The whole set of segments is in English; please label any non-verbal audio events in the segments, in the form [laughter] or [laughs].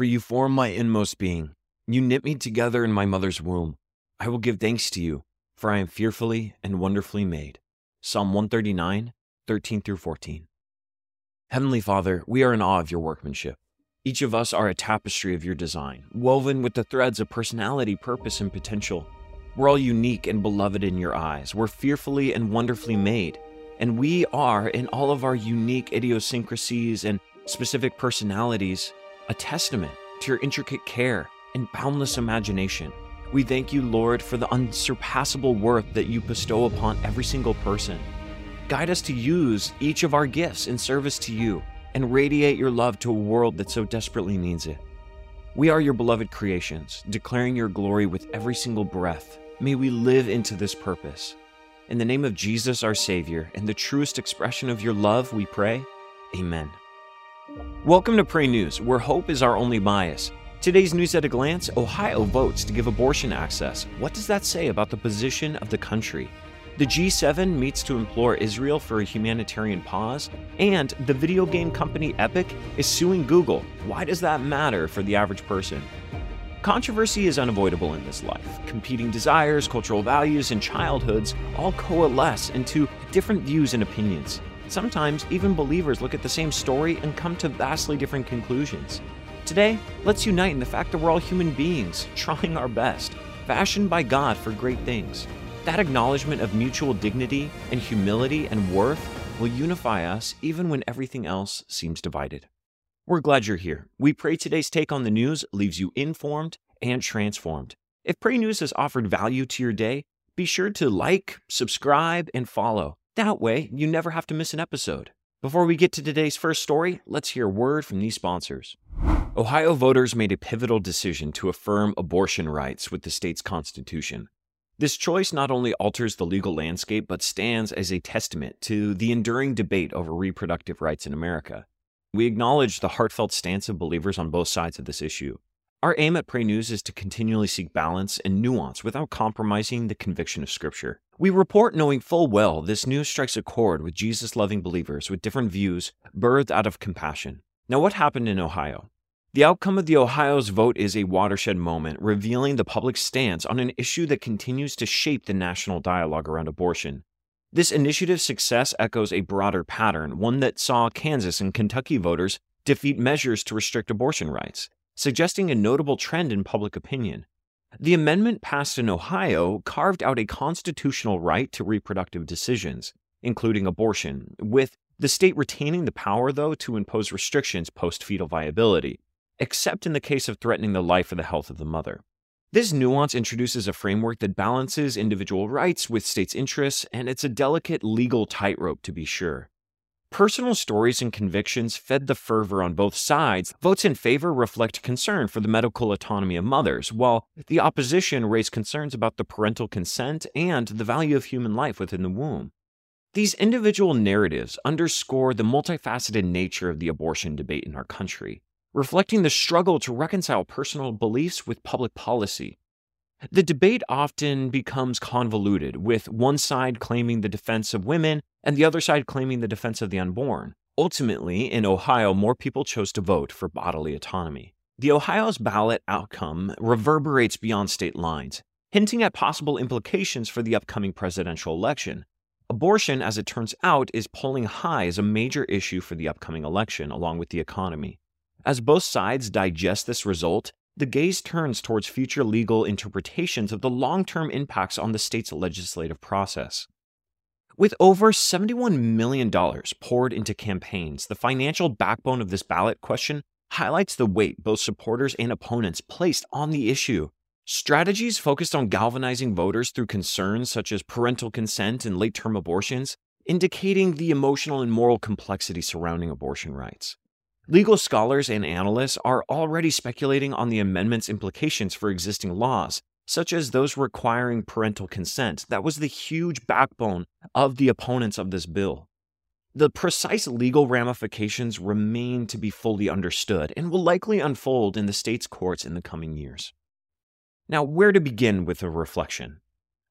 For you form my inmost being. You knit me together in my mother's womb. I will give thanks to you, for I am fearfully and wonderfully made. Psalm 139, 13 through 14. Heavenly Father, we are in awe of your workmanship. Each of us are a tapestry of your design, woven with the threads of personality, purpose, and potential. We're all unique and beloved in your eyes. We're fearfully and wonderfully made. And we are, in all of our unique idiosyncrasies and specific personalities, a testament to your intricate care and boundless imagination. We thank you, Lord, for the unsurpassable worth that you bestow upon every single person. Guide us to use each of our gifts in service to you and radiate your love to a world that so desperately needs it. We are your beloved creations, declaring your glory with every single breath. May we live into this purpose. In the name of Jesus, our Savior, and the truest expression of your love, we pray. Amen. Welcome to Pray News, where hope is our only bias. Today's news at a glance Ohio votes to give abortion access. What does that say about the position of the country? The G7 meets to implore Israel for a humanitarian pause, and the video game company Epic is suing Google. Why does that matter for the average person? Controversy is unavoidable in this life. Competing desires, cultural values, and childhoods all coalesce into different views and opinions. Sometimes even believers look at the same story and come to vastly different conclusions. Today, let's unite in the fact that we're all human beings, [laughs] trying our best, fashioned by God for great things. That acknowledgement of mutual dignity and humility and worth will unify us even when everything else seems divided. We're glad you're here. We pray today's take on the news leaves you informed and transformed. If Pray News has offered value to your day, be sure to like, subscribe, and follow. That way, you never have to miss an episode. Before we get to today's first story, let's hear word from these sponsors. Ohio voters made a pivotal decision to affirm abortion rights with the state's constitution. This choice not only alters the legal landscape, but stands as a testament to the enduring debate over reproductive rights in America. We acknowledge the heartfelt stance of believers on both sides of this issue. Our aim at Pray News is to continually seek balance and nuance without compromising the conviction of Scripture. We report knowing full well this news strikes a chord with Jesus loving believers with different views birthed out of compassion. Now, what happened in Ohio? The outcome of the Ohio's vote is a watershed moment, revealing the public stance on an issue that continues to shape the national dialogue around abortion. This initiative's success echoes a broader pattern, one that saw Kansas and Kentucky voters defeat measures to restrict abortion rights, suggesting a notable trend in public opinion. The amendment passed in Ohio carved out a constitutional right to reproductive decisions, including abortion, with the state retaining the power, though, to impose restrictions post fetal viability, except in the case of threatening the life or the health of the mother. This nuance introduces a framework that balances individual rights with states' interests, and it's a delicate legal tightrope to be sure. Personal stories and convictions fed the fervor on both sides. Votes in favor reflect concern for the medical autonomy of mothers, while the opposition raised concerns about the parental consent and the value of human life within the womb. These individual narratives underscore the multifaceted nature of the abortion debate in our country reflecting the struggle to reconcile personal beliefs with public policy. The debate often becomes convoluted, with one side claiming the defense of women and the other side claiming the defense of the unborn. Ultimately, in Ohio, more people chose to vote for bodily autonomy. The Ohio's ballot outcome reverberates beyond state lines, hinting at possible implications for the upcoming presidential election. Abortion, as it turns out, is polling high as a major issue for the upcoming election, along with the economy. As both sides digest this result, the gaze turns towards future legal interpretations of the long term impacts on the state's legislative process. With over $71 million poured into campaigns, the financial backbone of this ballot question highlights the weight both supporters and opponents placed on the issue. Strategies focused on galvanizing voters through concerns such as parental consent and late term abortions, indicating the emotional and moral complexity surrounding abortion rights. Legal scholars and analysts are already speculating on the amendment's implications for existing laws, such as those requiring parental consent. That was the huge backbone of the opponents of this bill. The precise legal ramifications remain to be fully understood and will likely unfold in the state's courts in the coming years. Now, where to begin with a reflection?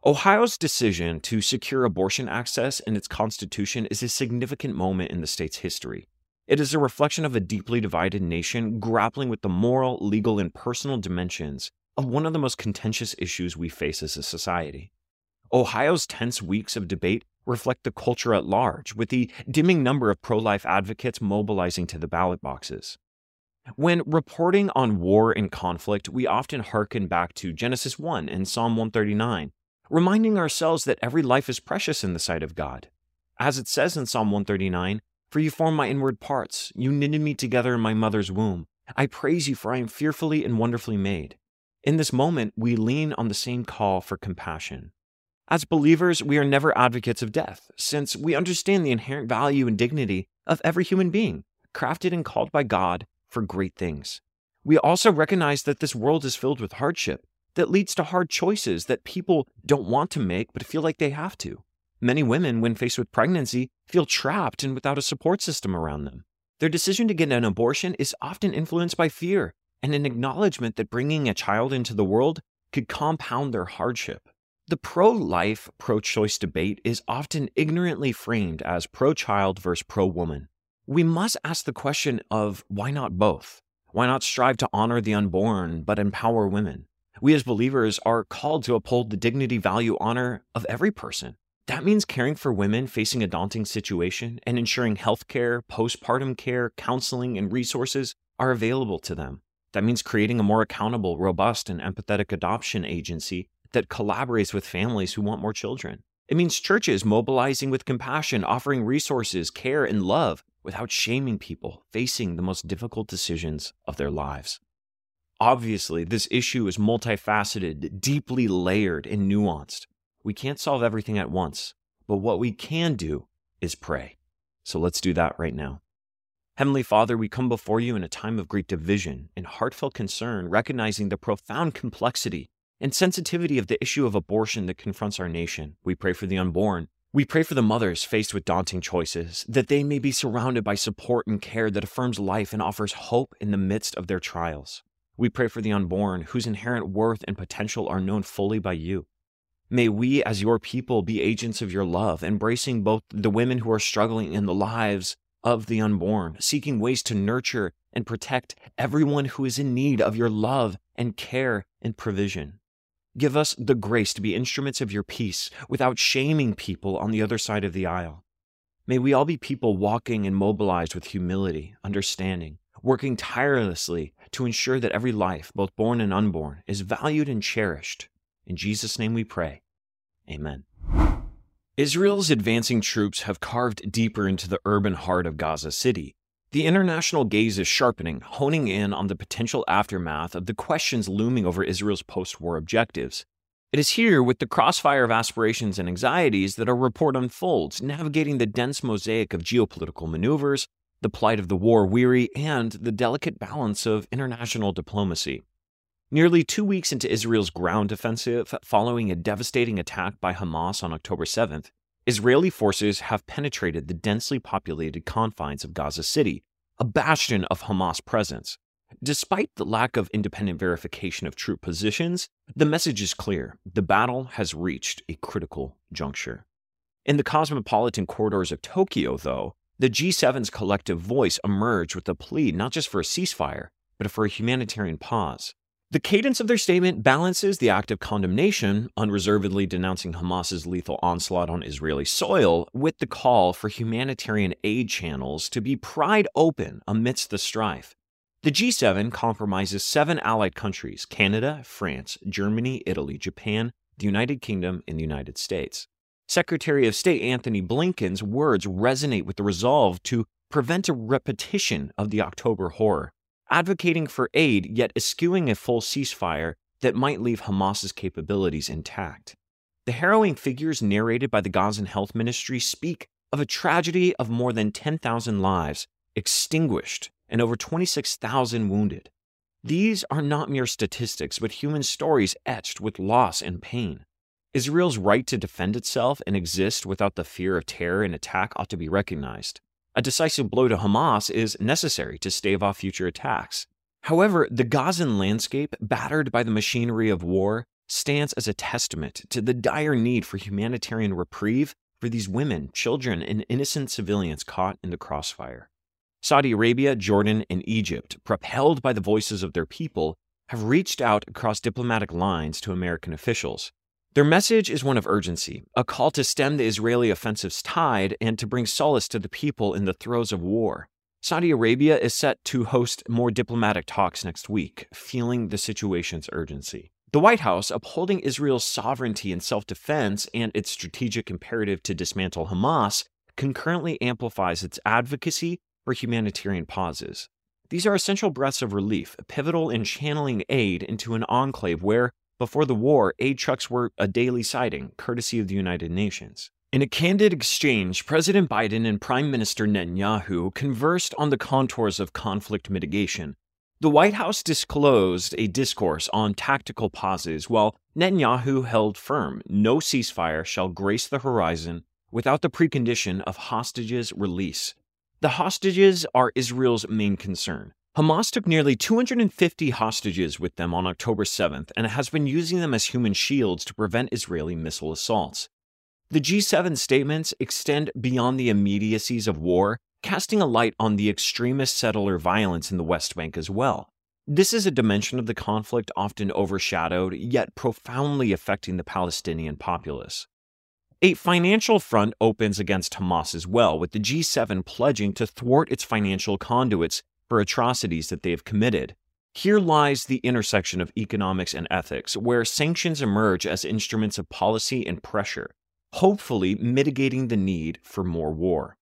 Ohio's decision to secure abortion access in its constitution is a significant moment in the state's history. It is a reflection of a deeply divided nation grappling with the moral, legal, and personal dimensions of one of the most contentious issues we face as a society. Ohio's tense weeks of debate reflect the culture at large, with the dimming number of pro life advocates mobilizing to the ballot boxes. When reporting on war and conflict, we often hearken back to Genesis 1 and Psalm 139, reminding ourselves that every life is precious in the sight of God. As it says in Psalm 139, For you formed my inward parts, you knitted me together in my mother's womb. I praise you, for I am fearfully and wonderfully made. In this moment, we lean on the same call for compassion. As believers, we are never advocates of death, since we understand the inherent value and dignity of every human being, crafted and called by God for great things. We also recognize that this world is filled with hardship that leads to hard choices that people don't want to make but feel like they have to. Many women, when faced with pregnancy, feel trapped and without a support system around them. Their decision to get an abortion is often influenced by fear and an acknowledgement that bringing a child into the world could compound their hardship. The pro life, pro choice debate is often ignorantly framed as pro child versus pro woman. We must ask the question of why not both? Why not strive to honor the unborn but empower women? We as believers are called to uphold the dignity, value, honor of every person. That means caring for women facing a daunting situation and ensuring healthcare, postpartum care, counseling, and resources are available to them. That means creating a more accountable, robust, and empathetic adoption agency that collaborates with families who want more children. It means churches mobilizing with compassion, offering resources, care, and love without shaming people facing the most difficult decisions of their lives. Obviously, this issue is multifaceted, deeply layered, and nuanced. We can't solve everything at once, but what we can do is pray. So let's do that right now. Heavenly Father, we come before you in a time of great division and heartfelt concern, recognizing the profound complexity and sensitivity of the issue of abortion that confronts our nation. We pray for the unborn. We pray for the mothers faced with daunting choices, that they may be surrounded by support and care that affirms life and offers hope in the midst of their trials. We pray for the unborn, whose inherent worth and potential are known fully by you. May we, as your people, be agents of your love, embracing both the women who are struggling in the lives of the unborn, seeking ways to nurture and protect everyone who is in need of your love and care and provision. Give us the grace to be instruments of your peace without shaming people on the other side of the aisle. May we all be people walking and mobilized with humility, understanding, working tirelessly to ensure that every life, both born and unborn, is valued and cherished. In Jesus' name we pray. Amen. Israel's advancing troops have carved deeper into the urban heart of Gaza City. The international gaze is sharpening, honing in on the potential aftermath of the questions looming over Israel's post war objectives. It is here, with the crossfire of aspirations and anxieties, that our report unfolds, navigating the dense mosaic of geopolitical maneuvers, the plight of the war weary, and the delicate balance of international diplomacy. Nearly two weeks into Israel's ground offensive, following a devastating attack by Hamas on October 7th, Israeli forces have penetrated the densely populated confines of Gaza City, a bastion of Hamas presence. Despite the lack of independent verification of troop positions, the message is clear the battle has reached a critical juncture. In the cosmopolitan corridors of Tokyo, though, the G7's collective voice emerged with a plea not just for a ceasefire, but for a humanitarian pause. The cadence of their statement balances the act of condemnation, unreservedly denouncing Hamas's lethal onslaught on Israeli soil, with the call for humanitarian aid channels to be pried open amidst the strife. The G7 compromises seven allied countries Canada, France, Germany, Italy, Japan, the United Kingdom, and the United States. Secretary of State Antony Blinken's words resonate with the resolve to prevent a repetition of the October horror, advocating for aid yet eschewing a full ceasefire that might leave Hamas's capabilities intact. The harrowing figures narrated by the Gazan Health Ministry speak of a tragedy of more than 10,000 lives extinguished and over 26,000 wounded. These are not mere statistics, but human stories etched with loss and pain. Israel's right to defend itself and exist without the fear of terror and attack ought to be recognized. A decisive blow to Hamas is necessary to stave off future attacks. However, the Gazan landscape, battered by the machinery of war, stands as a testament to the dire need for humanitarian reprieve for these women, children, and innocent civilians caught in the crossfire. Saudi Arabia, Jordan, and Egypt, propelled by the voices of their people, have reached out across diplomatic lines to American officials. Their message is one of urgency, a call to stem the Israeli offensive's tide and to bring solace to the people in the throes of war. Saudi Arabia is set to host more diplomatic talks next week, feeling the situation's urgency. The White House, upholding Israel's sovereignty and self defense and its strategic imperative to dismantle Hamas, concurrently amplifies its advocacy for humanitarian pauses. These are essential breaths of relief, pivotal in channeling aid into an enclave where, before the war, aid trucks were a daily sighting, courtesy of the United Nations. In a candid exchange, President Biden and Prime Minister Netanyahu conversed on the contours of conflict mitigation. The White House disclosed a discourse on tactical pauses, while Netanyahu held firm no ceasefire shall grace the horizon without the precondition of hostages' release. The hostages are Israel's main concern. Hamas took nearly 250 hostages with them on October 7th and has been using them as human shields to prevent Israeli missile assaults. The G7 statements extend beyond the immediacies of war, casting a light on the extremist settler violence in the West Bank as well. This is a dimension of the conflict often overshadowed, yet profoundly affecting the Palestinian populace. A financial front opens against Hamas as well, with the G7 pledging to thwart its financial conduits for atrocities that they have committed. Here lies the intersection of economics and ethics, where sanctions emerge as instruments of policy and pressure, hopefully mitigating the need for more war.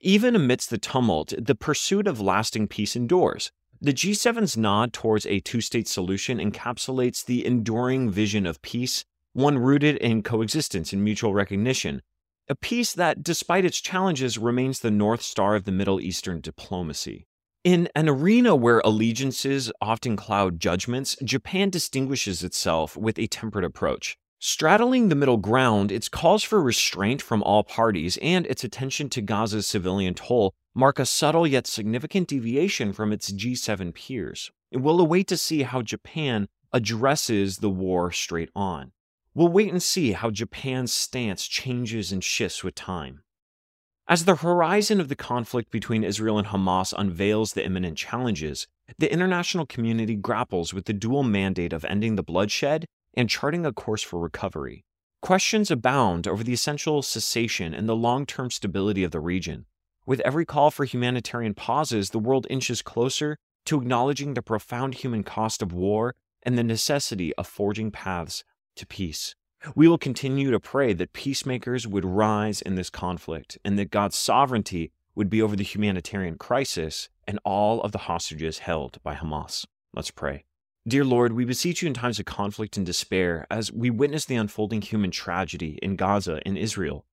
Even amidst the tumult, the pursuit of lasting peace endures. The G7's nod towards a two state solution encapsulates the enduring vision of peace one rooted in coexistence and mutual recognition, a peace that, despite its challenges, remains the North Star of the Middle Eastern diplomacy. In an arena where allegiances often cloud judgments, Japan distinguishes itself with a temperate approach. Straddling the middle ground, its calls for restraint from all parties and its attention to Gaza's civilian toll mark a subtle yet significant deviation from its G7 peers. We'll await to see how Japan addresses the war straight on. We'll wait and see how Japan's stance changes and shifts with time. As the horizon of the conflict between Israel and Hamas unveils the imminent challenges, the international community grapples with the dual mandate of ending the bloodshed and charting a course for recovery. Questions abound over the essential cessation and the long term stability of the region. With every call for humanitarian pauses, the world inches closer to acknowledging the profound human cost of war and the necessity of forging paths to peace. We will continue to pray that peacemakers would rise in this conflict and that God's sovereignty would be over the humanitarian crisis and all of the hostages held by Hamas. Let's pray. Dear Lord, we beseech you in times of conflict and despair as we witness the unfolding human tragedy in Gaza and Israel.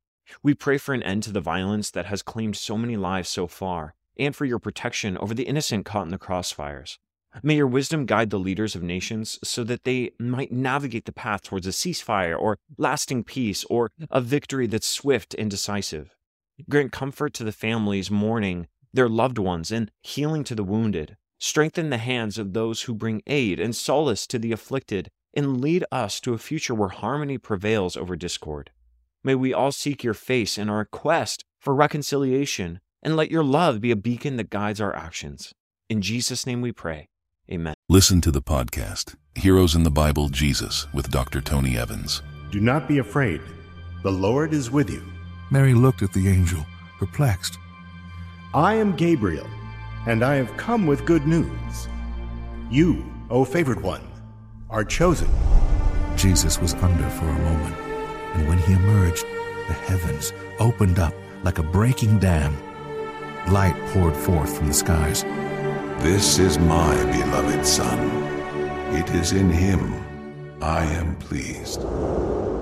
We pray for an end to the violence that has claimed so many lives so far, and for your protection over the innocent caught in the crossfires. May your wisdom guide the leaders of nations so that they might navigate the path towards a ceasefire or lasting peace or a victory that's swift and decisive. Grant comfort to the families mourning their loved ones and healing to the wounded. Strengthen the hands of those who bring aid and solace to the afflicted and lead us to a future where harmony prevails over discord. May we all seek your face in our quest for reconciliation and let your love be a beacon that guides our actions. In Jesus' name we pray. Amen. Listen to the podcast, Heroes in the Bible Jesus, with Dr. Tony Evans. Do not be afraid. The Lord is with you. Mary looked at the angel, perplexed. I am Gabriel, and I have come with good news. You, O favored one, are chosen. Jesus was under for a moment, and when he emerged, the heavens opened up like a breaking dam. Light poured forth from the skies. This is my beloved Son. It is in him I am pleased.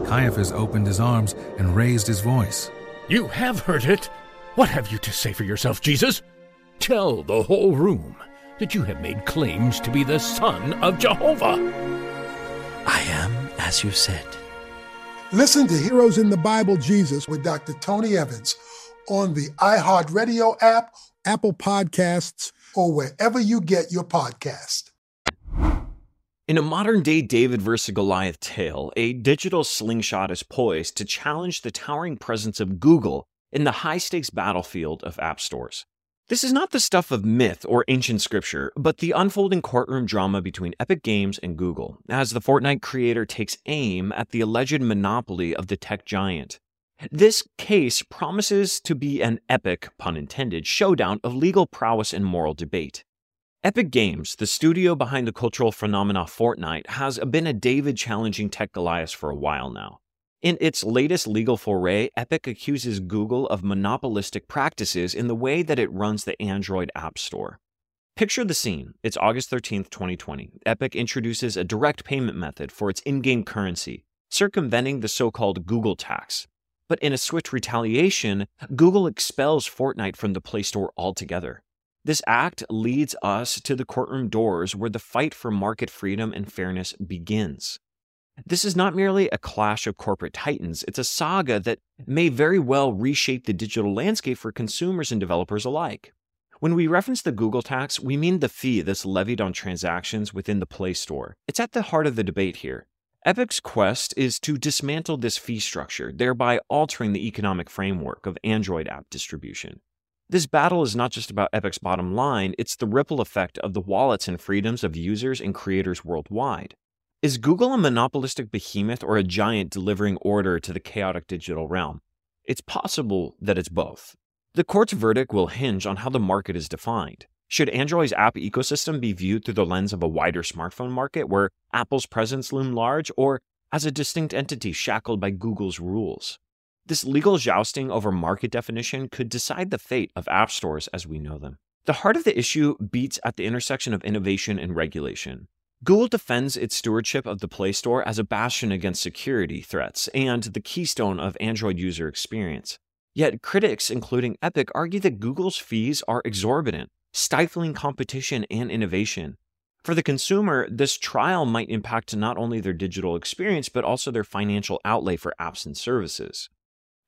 Caiaphas opened his arms and raised his voice. You have heard it. What have you to say for yourself, Jesus? Tell the whole room that you have made claims to be the Son of Jehovah. I am as you said. Listen to Heroes in the Bible Jesus with Dr. Tony Evans on the iHeartRadio app, Apple Podcasts, or wherever you get your podcast. In a modern day David versus Goliath tale, a digital slingshot is poised to challenge the towering presence of Google in the high stakes battlefield of app stores. This is not the stuff of myth or ancient scripture, but the unfolding courtroom drama between Epic Games and Google, as the Fortnite creator takes aim at the alleged monopoly of the tech giant. This case promises to be an epic, pun intended, showdown of legal prowess and moral debate. Epic Games, the studio behind the cultural phenomena Fortnite, has been a David challenging tech Goliath for a while now. In its latest legal foray, Epic accuses Google of monopolistic practices in the way that it runs the Android App Store. Picture the scene. It's August 13, 2020. Epic introduces a direct payment method for its in game currency, circumventing the so called Google tax. But in a swift retaliation, Google expels Fortnite from the Play Store altogether. This act leads us to the courtroom doors where the fight for market freedom and fairness begins. This is not merely a clash of corporate titans, it's a saga that may very well reshape the digital landscape for consumers and developers alike. When we reference the Google tax, we mean the fee that's levied on transactions within the Play Store. It's at the heart of the debate here. Epic's quest is to dismantle this fee structure, thereby altering the economic framework of Android app distribution. This battle is not just about Epic's bottom line, it's the ripple effect of the wallets and freedoms of users and creators worldwide. Is Google a monopolistic behemoth or a giant delivering order to the chaotic digital realm? It's possible that it's both. The court's verdict will hinge on how the market is defined. Should Android's app ecosystem be viewed through the lens of a wider smartphone market where Apple's presence loomed large, or as a distinct entity shackled by Google's rules? This legal jousting over market definition could decide the fate of app stores as we know them. The heart of the issue beats at the intersection of innovation and regulation. Google defends its stewardship of the Play Store as a bastion against security threats and the keystone of Android user experience. Yet critics, including Epic, argue that Google's fees are exorbitant, stifling competition and innovation. For the consumer, this trial might impact not only their digital experience, but also their financial outlay for apps and services.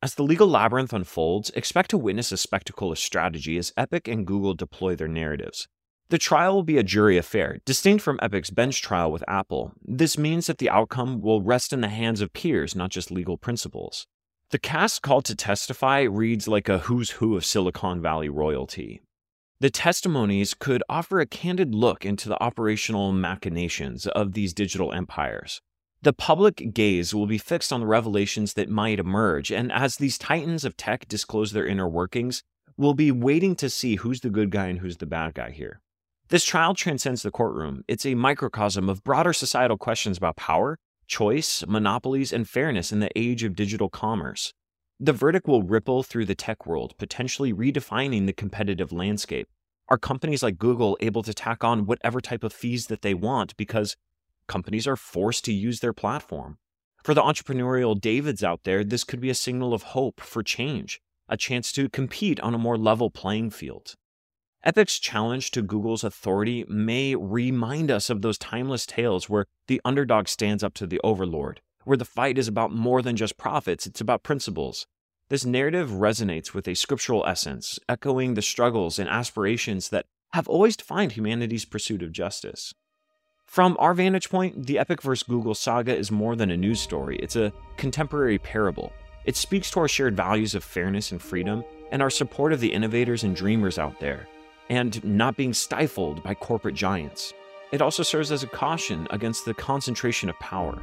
As the legal labyrinth unfolds, expect to witness a spectacle of strategy as Epic and Google deploy their narratives. The trial will be a jury affair, distinct from Epic's bench trial with Apple. This means that the outcome will rest in the hands of peers, not just legal principles. The cast called to testify reads like a who's who of Silicon Valley royalty. The testimonies could offer a candid look into the operational machinations of these digital empires. The public gaze will be fixed on the revelations that might emerge, and as these titans of tech disclose their inner workings, we'll be waiting to see who's the good guy and who's the bad guy here. This trial transcends the courtroom. It's a microcosm of broader societal questions about power, choice, monopolies, and fairness in the age of digital commerce. The verdict will ripple through the tech world, potentially redefining the competitive landscape. Are companies like Google able to tack on whatever type of fees that they want because companies are forced to use their platform? For the entrepreneurial Davids out there, this could be a signal of hope for change, a chance to compete on a more level playing field. Epic's challenge to Google's authority may remind us of those timeless tales where the underdog stands up to the overlord, where the fight is about more than just profits, it's about principles. This narrative resonates with a scriptural essence, echoing the struggles and aspirations that have always defined humanity's pursuit of justice. From our vantage point, the Epic vs. Google saga is more than a news story, it's a contemporary parable. It speaks to our shared values of fairness and freedom and our support of the innovators and dreamers out there and not being stifled by corporate giants. It also serves as a caution against the concentration of power.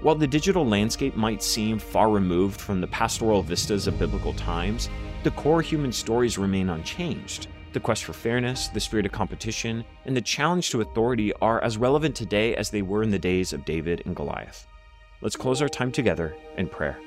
While the digital landscape might seem far removed from the pastoral vistas of biblical times, the core human stories remain unchanged. The quest for fairness, the spirit of competition, and the challenge to authority are as relevant today as they were in the days of David and Goliath. Let's close our time together in prayer.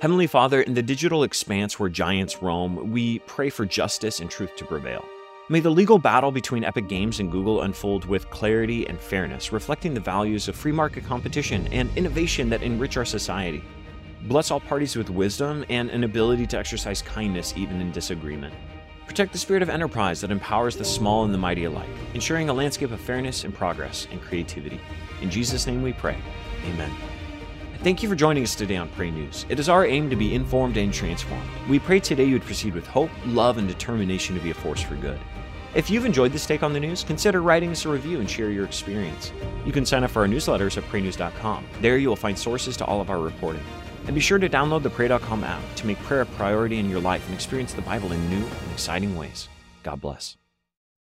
Heavenly Father, in the digital expanse where giants roam, we pray for justice and truth to prevail. May the legal battle between Epic Games and Google unfold with clarity and fairness, reflecting the values of free market competition and innovation that enrich our society. Bless all parties with wisdom and an ability to exercise kindness even in disagreement. Protect the spirit of enterprise that empowers the small and the mighty alike, ensuring a landscape of fairness and progress and creativity. In Jesus' name we pray. Amen. Thank you for joining us today on Pray News. It is our aim to be informed and transformed. We pray today you would proceed with hope, love, and determination to be a force for good. If you've enjoyed this take on the news, consider writing us a review and share your experience. You can sign up for our newsletters at praynews.com. There you will find sources to all of our reporting. And be sure to download the Pray.com app to make prayer a priority in your life and experience the Bible in new and exciting ways. God bless.